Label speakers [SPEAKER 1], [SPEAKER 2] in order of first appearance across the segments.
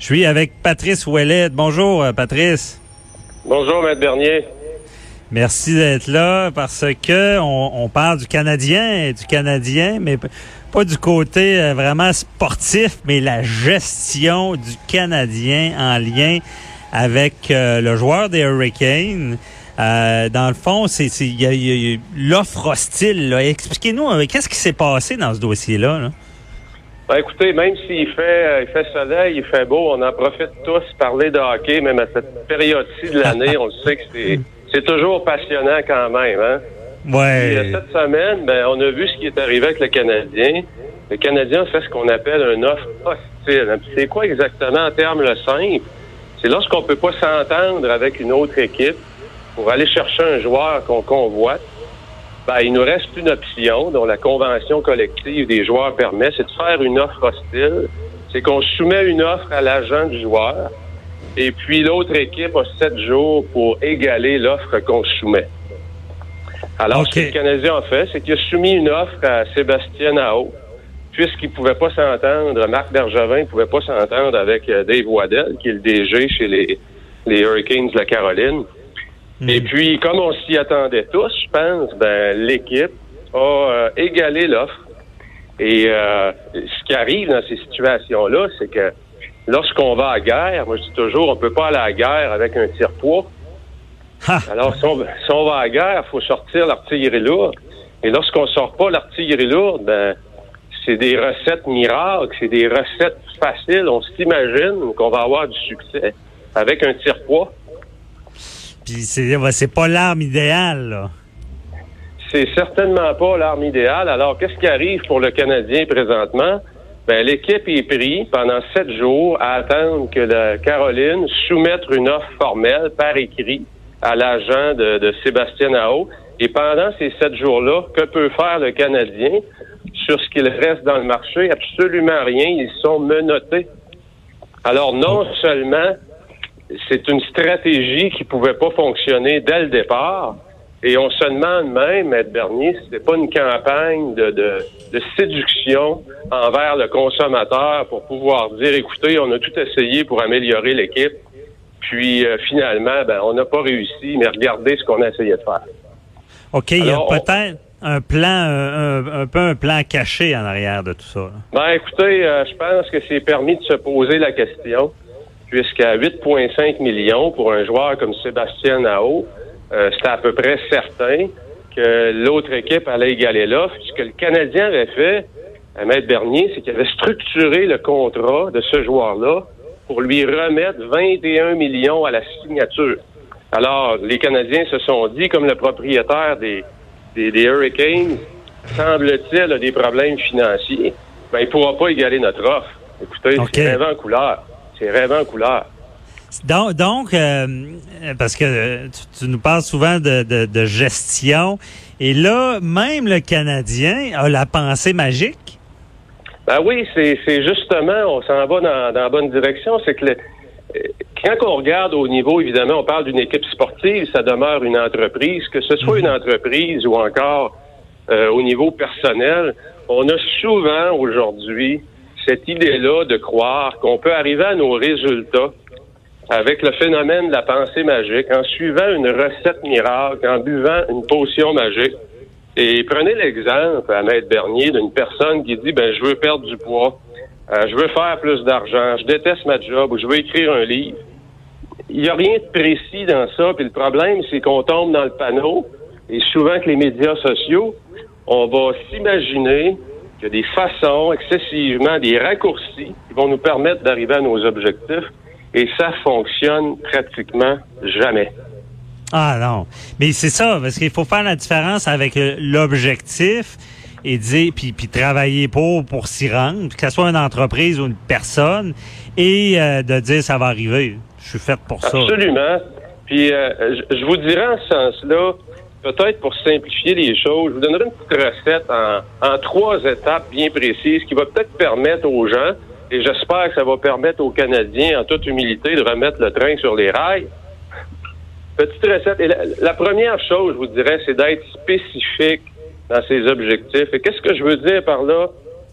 [SPEAKER 1] Je suis avec Patrice Ouellet. Bonjour, euh, Patrice.
[SPEAKER 2] Bonjour, Maître Bernier.
[SPEAKER 1] Merci d'être là parce que on, parle du Canadien, du Canadien, mais pas du côté euh, vraiment sportif, mais la gestion du Canadien en lien avec euh, le joueur des Hurricanes. dans le fond, c'est il y a, l'offre hostile. Expliquez-nous qu'est-ce qui s'est passé dans ce dossier-là. là?
[SPEAKER 2] Ben, écoutez, même s'il fait, euh, il fait soleil, il fait beau, on en profite tous parler de hockey, même à cette période-ci de l'année. on sait que c'est, toujours passionnant quand même. Hein?
[SPEAKER 1] Ouais.
[SPEAKER 2] Euh, cette semaine, ben, on a vu ce qui est arrivé avec le Canadien. Le Canadien fait ce qu'on appelle un offre hostile. C'est quoi exactement en termes le simple? C'est lorsqu'on peut pas s'entendre avec une autre équipe pour aller chercher un joueur qu'on convoite ben, il nous reste une option dont la convention collective des joueurs permet, c'est de faire une offre hostile. C'est qu'on soumet une offre à l'agent du joueur et puis l'autre équipe a sept jours pour égaler l'offre qu'on soumet. Alors, ce que le Canadien a fait, c'est qu'il a soumis une offre à Sébastien Nao, puisqu'il ne pouvait pas s'entendre, Marc Bergevin ne pouvait pas s'entendre avec euh, Dave Waddell, qui est le DG chez les, les Hurricanes de la Caroline. Et hmm. puis, comme on s'y attendait tous, je pense, ben, l'équipe a euh, égalé l'offre. Et euh, ce qui arrive dans ces situations-là, c'est que lorsqu'on va à guerre, moi je dis toujours, on peut pas aller à la guerre avec un tire-poids. Alors, si on, va à guerre, il faut sortir l'artillerie lourde. Et lorsqu'on sort pas l'artillerie lourde, ben, c'est des recettes miracles, c'est des recettes faciles. On s'imagine qu'on va avoir du succès avec un tire-poids.
[SPEAKER 1] Puis c'est pas l'arme idéale, là.
[SPEAKER 2] C'est certainement pas l'arme idéale. Alors, qu'est-ce qui arrive pour le Canadien présentement? Ben, l'équipe est prise pendant sept jours à attendre que la Caroline soumette une offre formelle par écrit à l'agent de, de Sébastien Nao. Et pendant ces sept jours-là, que peut faire le Canadien sur ce qu'il reste dans le marché? Absolument rien. Ils sont menottés. Alors, non seulement c'est une stratégie qui pouvait pas fonctionner dès le départ. Et on se demande même, M. Bernier, si c'était pas une campagne de, de, de, séduction envers le consommateur pour pouvoir dire, écoutez, on a tout essayé pour améliorer l'équipe, puis euh, finalement, ben, on n'a pas réussi, mais regardez ce qu'on a essayé de faire.
[SPEAKER 1] OK, il y a peut-être un plan, un, peu un plan caché en arrière de tout ça.
[SPEAKER 2] Ben, écoutez, euh, je pense que c'est permis de se poser la question puisqu'à 8,5 millions pour un joueur comme Sébastien Nao, euh, c'était à peu près certain que l'autre équipe allait égaler l'offre. Ce que le Canadien avait fait, à Maître Bernier, c'est qu'il avait structuré le contrat de ce joueur-là pour lui remettre 21 millions à la signature. Alors, les Canadiens se sont dit, comme le propriétaire des, des, Hurricanes, semble-t-il, a des problèmes financiers, ben, il ne pourra pas égaler notre offre. Écoutez, c'est un en couleur. C'est rêvant couleur.
[SPEAKER 1] Donc, donc euh, parce que tu, nous parles souvent de, gestion, et là, même le Canadien a la pensée magique?
[SPEAKER 2] Ben oui, c'est justement, on s'en va dans, la bonne direction. C'est que quand on regarde au niveau, évidemment, on parle d'une équipe sportive, ça demeure une entreprise, que ce soit une mhm. entreprise ou encore euh, au niveau personnel, on a souvent aujourd'hui cette idée-là de croire qu'on peut arriver à nos résultats avec le phénomène de la pensée magique, en suivant une recette miracle, en buvant une potion magique. Et prenez l'exemple, à Maître Bernier, d'une personne qui dit, ben, je veux perdre du poids, euh, je veux faire plus d'argent, je déteste ma job ou je veux écrire un livre. Il n'y a rien de précis dans ça. Puis le problème, c'est qu'on tombe dans le panneau. Et souvent que les médias sociaux, on va s'imaginer il y a des façons, excessivement, des raccourcis qui vont nous permettre d'arriver à nos objectifs et ça fonctionne pratiquement jamais.
[SPEAKER 1] Ah non, mais c'est ça, parce qu'il faut faire la différence avec l'objectif et dire puis, puis travailler pour pour s'y rendre, que ce soit une entreprise ou une personne, et euh, de dire ça va arriver. Je suis fait pour
[SPEAKER 2] ça. Absolument. Puis euh, je vous dirais en ce sens-là, peut-être pour simplifier les choses, je vous donnerai une petite recette en, trois étapes bien précises qui va peut-être permettre aux gens, et j'espère que ça va permettre aux Canadiens, en toute humilité, de remettre le train sur les rails. Petite recette. Et la, première chose, je vous dirais, c'est d'être spécifique dans ses objectifs. Et qu'est-ce que je veux dire par là?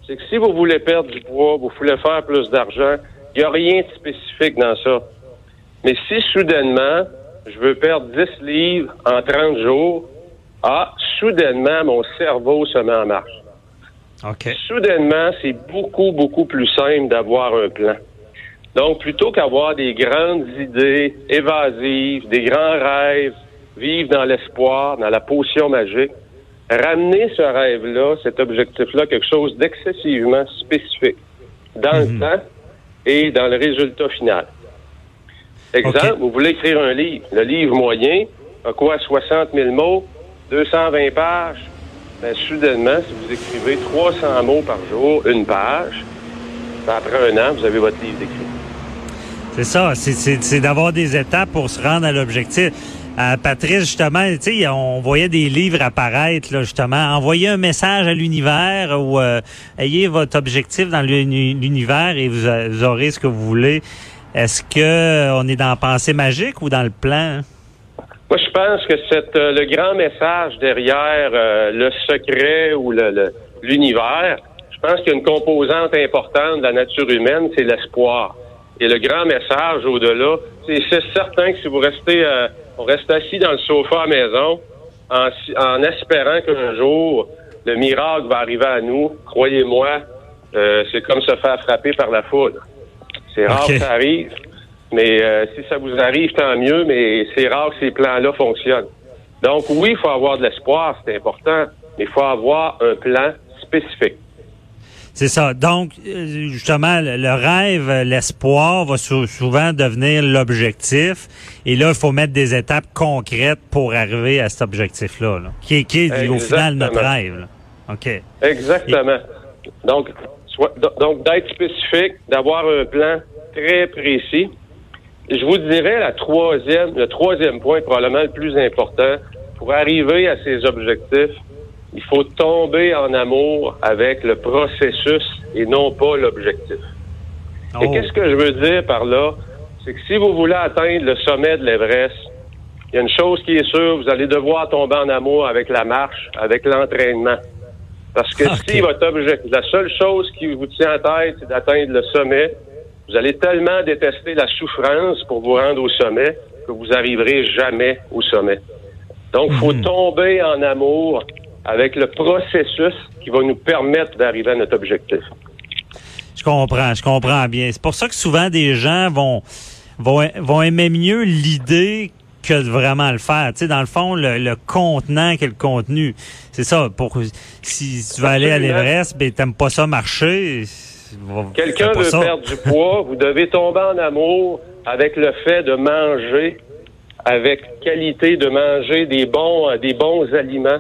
[SPEAKER 2] C'est que si vous voulez perdre du poids, vous voulez faire plus d'argent, Il n'y a rien de spécifique dans ça. Mais si soudainement, je veux perdre 10 livres en 30 jours, ah, soudainement, mon cerveau se met en marche.
[SPEAKER 1] OK.
[SPEAKER 2] Soudainement, c'est beaucoup, beaucoup plus simple d'avoir un plan. Donc, plutôt qu'avoir des grandes idées évasives, des grands rêves, vivre dans l'espoir, dans la potion magique, ramener ce rêve-là, cet objectif-là, quelque chose d'excessivement spécifique dans le temps et dans le résultat final. Exemple, vous voulez écrire un livre. Le livre moyen a quoi? 60 000 mots, 220 pages. Ben, soudainement, si vous écrivez 300 mots par jour, une page, ben, après un an, vous avez votre livre d'écrit.
[SPEAKER 1] C'est ça, c'est d'avoir des étapes pour se rendre à l'objectif. Euh, Patrice, justement, tu sais, on voyait des livres apparaître, là, justement. Envoyez un message à l'univers ou euh, ayez votre objectif dans l'univers et vous, aurez ce que vous voulez. Est-ce que euh, on est dans la pensée magique ou dans le plan?
[SPEAKER 2] Moi, je pense que c'est le grand message derrière le secret ou l'univers. je pense qu'il y a une composante importante de la nature humaine, c'est l'espoir. Et le grand message au-delà, c'est certain que si vous restez on reste assis dans le sofa à la maison en, espérant qu'un jour, le miracle va arriver à nous. Croyez-moi, euh, c'est comme se faire frapper par la foudre. C'est rare que ça arrive, mais euh, si ça vous arrive, tant mieux, mais c'est rare que ces plans-là fonctionnent. Donc oui, il faut avoir de l'espoir, c'est important, mais il faut avoir un plan spécifique.
[SPEAKER 1] C'est ça. Donc, euh, justement, le rêve, l'espoir va souvent devenir l'objectif. Et là, il faut mettre des étapes concrètes pour arriver à cet objectif-là, qui est, qui est au final notre rêve. OK.
[SPEAKER 2] Exactement. Donc, donc d'être spécifique, d'avoir un plan très précis. Je vous dirais la troisième, le troisième point, probablement le plus important, pour arriver à ces objectifs, il faut tomber en amour avec le processus et non pas l'objectif. Et oh. qu'est-ce que je veux dire par là? C'est que si vous voulez atteindre le sommet de l'Everest, il y a une chose qui est sûre, vous allez devoir tomber en amour avec la marche, avec l'entraînement. Parce que si votre objectif, la seule chose qui vous tient en tête, c'est d'atteindre le sommet, vous allez tellement détester la souffrance pour vous rendre au sommet que vous arriverez jamais au sommet. Donc, il faut mhm. tomber en amour avec le processus qui va nous permettre d'arriver à notre objectif.
[SPEAKER 1] Je comprends, je comprends bien. C'est pour ça que souvent des gens vont vont, vont aimer mieux l'idée que de vraiment le faire. Tu sais, dans le fond, le, contenant que le contenu. C'est ça. Pour si tu veux aller à l'Everest, ben t'aimes pas ça marcher.
[SPEAKER 2] Quelqu'un veut perdre du poids, vous devez tomber en amour avec le fait de manger avec qualité, de manger des bons, des bons aliments.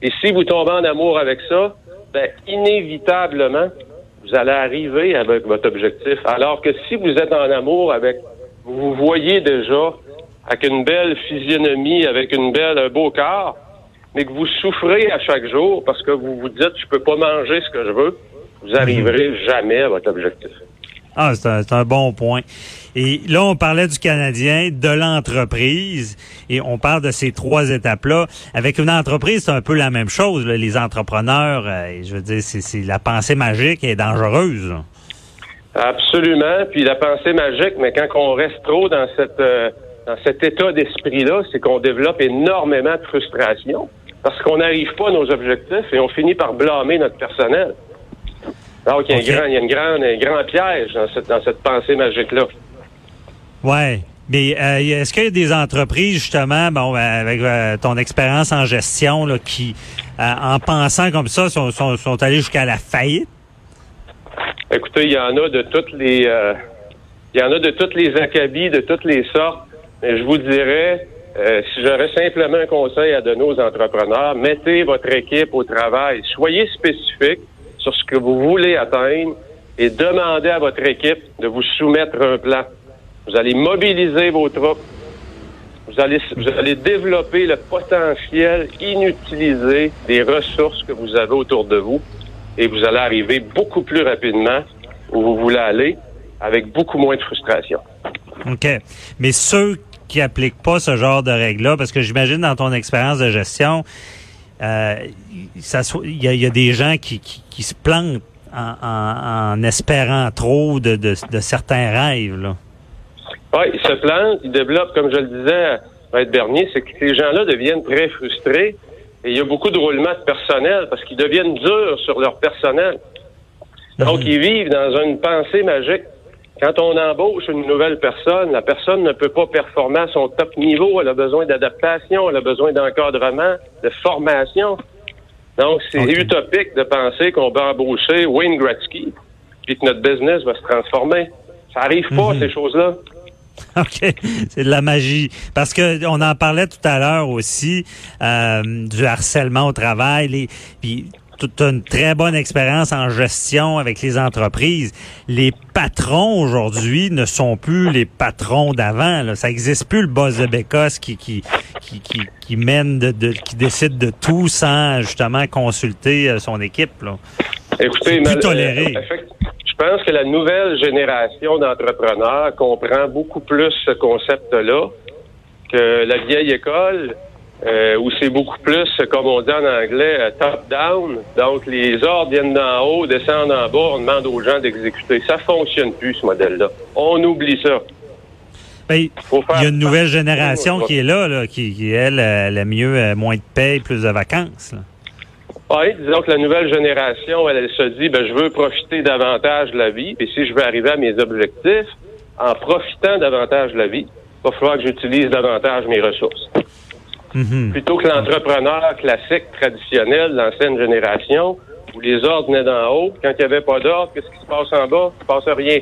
[SPEAKER 2] Et si vous tombez en amour avec ça, ben, inévitablement, vous allez arriver avec votre objectif. Alors que si vous êtes en amour avec, vous voyez déjà avec une belle physionomie, avec une belle, un beau corps, mais que vous souffrez à chaque jour parce que vous vous dites, je peux pas manger ce que je veux, vous arriverez jamais à votre objectif.
[SPEAKER 1] Ah, c'est un, bon point. Et là, on parlait du Canadien, de l'entreprise, et on parle de ces trois étapes-là. Avec une entreprise, c'est un peu la même chose. Les entrepreneurs, euh, je veux dire, c'est la pensée magique est dangereuse.
[SPEAKER 2] Absolument. Puis la pensée magique, mais quand on reste trop dans cette euh, dans cet état d'esprit-là, c'est qu'on développe énormément de frustration parce qu'on n'arrive pas à nos objectifs et on finit par blâmer notre personnel. Donc, il y a, une grande, un grand piège dans cette, dans cette pensée magique-là.
[SPEAKER 1] Ouais. Mais euh, est-ce qu'il y a des entreprises, justement, bon, avec euh, ton expérience en gestion, là, qui, euh, en pensant comme ça, sont, sont, sont allés jusqu'à la faillite?
[SPEAKER 2] Écoutez, il y en a de toutes les il y en a de toutes les acabis, de toutes les sortes. Je vous dirais, si j'aurais simplement un conseil à donner aux entrepreneurs, mettez votre équipe au travail. Soyez spécifique sur ce que vous voulez atteindre et demandez à votre équipe de vous soumettre un plan. Vous allez mobiliser vos troupes. Vous allez, vous allez développer le potentiel inutilisé des ressources que vous avez autour de vous et vous allez arriver beaucoup plus rapidement où vous voulez aller avec beaucoup moins de frustration.
[SPEAKER 1] OK. Mais ceux qui appliquent pas ce genre de règles-là, parce que j'imagine dans ton expérience de gestion, euh, il y, a des gens qui, se plantent en, espérant trop de, de, certains rêves. Là.
[SPEAKER 2] Oui, ils se plantent, ils développent, comme je le disais à Bernier, c'est que ces gens-là deviennent très frustrés et il y a beaucoup de roulements de personnel parce qu'ils deviennent durs sur leur personnel. Donc, mhm. ils vivent dans une pensée magique. Quand on embauche une nouvelle personne, la personne ne peut pas performer à son top niveau. Elle a besoin d'adaptation, elle a besoin d'encadrement, de formation. Donc, c'est utopique de penser qu'on va embaucher Wayne Gretzky puis que notre business va se transformer. Ça arrive pas, mhm. ces choses-là.
[SPEAKER 1] OK, c'est de la magie. Parce que on en parlait tout à l'heure aussi euh, du harcèlement au travail. Les, puis toute une très bonne expérience en gestion avec les entreprises. Les patrons aujourd'hui ne sont plus les patrons d'avant. Ça n'existe plus le boss de Bécosse qui qui qui, qui, mène de, qui décide de tout sans justement consulter euh, son équipe. Là.
[SPEAKER 2] Écoutez, toléré. Euh, je pense que la nouvelle génération d'entrepreneurs comprend beaucoup plus ce concept-là que la vieille école euh, où c'est beaucoup plus, comme on dit en anglais, euh, top-down. Donc, les ordres viennent d'en haut, descendent en bas, on demande aux gens d'exécuter. Ça fonctionne plus, ce modèle-là. On oublie ça.
[SPEAKER 1] Ben, il y a une nouvelle génération qui est là, là qui, qui, elle, a mieux, euh, moins de paye, plus de vacances.
[SPEAKER 2] Oui, disons que la nouvelle génération, elle, elle, se dit, ben, je veux profiter davantage de la vie, et si je veux arriver à mes objectifs, en profitant davantage de la vie, il va falloir que j'utilise davantage mes ressources. Mhm. Plutôt que l'entrepreneur classique, traditionnel, l'ancienne génération, où les ordres venaient d'en haut. Quand il n'y avait pas d'ordre, qu'est-ce qui se passe en bas? Il ne se passe rien.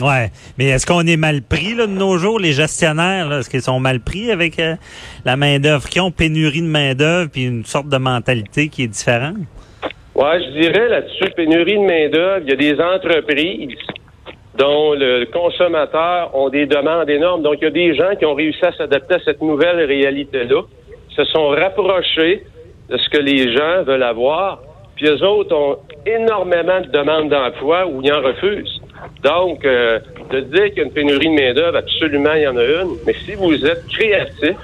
[SPEAKER 1] Ouais, mais est-ce qu'on est mal pris là, de nos jours, les gestionnaires? Est-ce qu'ils sont mal pris avec euh, la main-d'œuvre? Qui ont pénurie de main-d'œuvre puis une sorte de mentalité qui est différente?
[SPEAKER 2] Ouais, je dirais là-dessus, pénurie de main-d'œuvre, il y a des entreprises dont le consommateur ont des demandes énormes. Donc, il y a des gens qui ont réussi à s'adapter à cette nouvelle réalité-là, se sont rapprochés de ce que les gens veulent avoir, puis eux autres ont énormément de demandes d'emploi où ils en refusent. Donc, euh, de dire qu'il y a une pénurie de main-d'œuvre, absolument, il y en a une. Mais si vous êtes créatif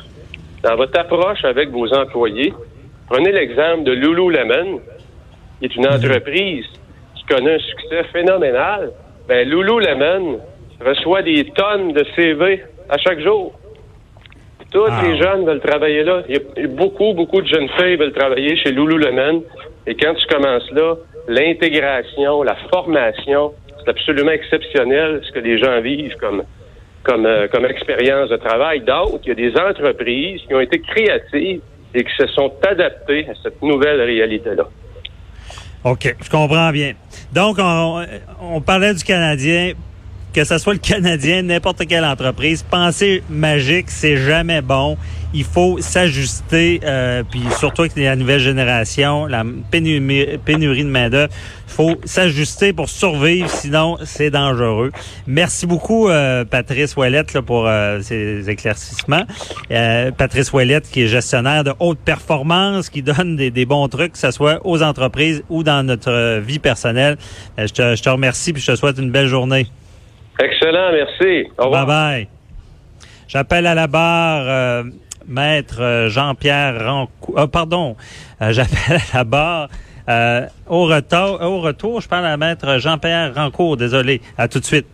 [SPEAKER 2] dans votre approche avec vos employés, prenez l'exemple de Lululemon, qui est une mhm. entreprise qui connaît un succès phénoménal ben Lululemon reçoit des tonnes de CV à chaque jour. Tous ah. les jeunes veulent travailler là. Il y a beaucoup, beaucoup de jeunes filles veulent travailler chez Lululemon. Et quand tu commences là, l'intégration, la formation, c'est absolument exceptionnel ce que les gens vivent comme comme, euh, comme expérience de travail. Donc, il y a des entreprises qui ont été créatives et qui se sont adaptées à cette nouvelle réalité-là.
[SPEAKER 1] OK, je comprends bien. Donc, on, parlait du Canadien que ce soit le Canadien, n'importe quelle entreprise, penser magique, c'est jamais bon. Il faut s'ajuster, euh, puis surtout avec la nouvelle génération, la pénurie, de main-d'œuvre, il faut s'ajuster pour survivre, sinon c'est dangereux. Merci beaucoup, euh, Patrice Ouellette, là, pour euh, ces éclaircissements. Euh, Patrice Ouellette, qui est gestionnaire de haute performance, qui donne des, bons trucs, que ce soit aux entreprises ou dans notre vie personnelle. je, te, je te remercie, puis je te souhaite une belle journée.
[SPEAKER 2] Excellent, merci. Au revoir.
[SPEAKER 1] Bye bye. J'appelle à la barre euh, maître euh, Jean-Pierre Rancourt. Ah, pardon, euh, j'appelle à la barre. au retour, au retour, je parle à maître Jean-Pierre Rancourt. Désolé. À tout de suite.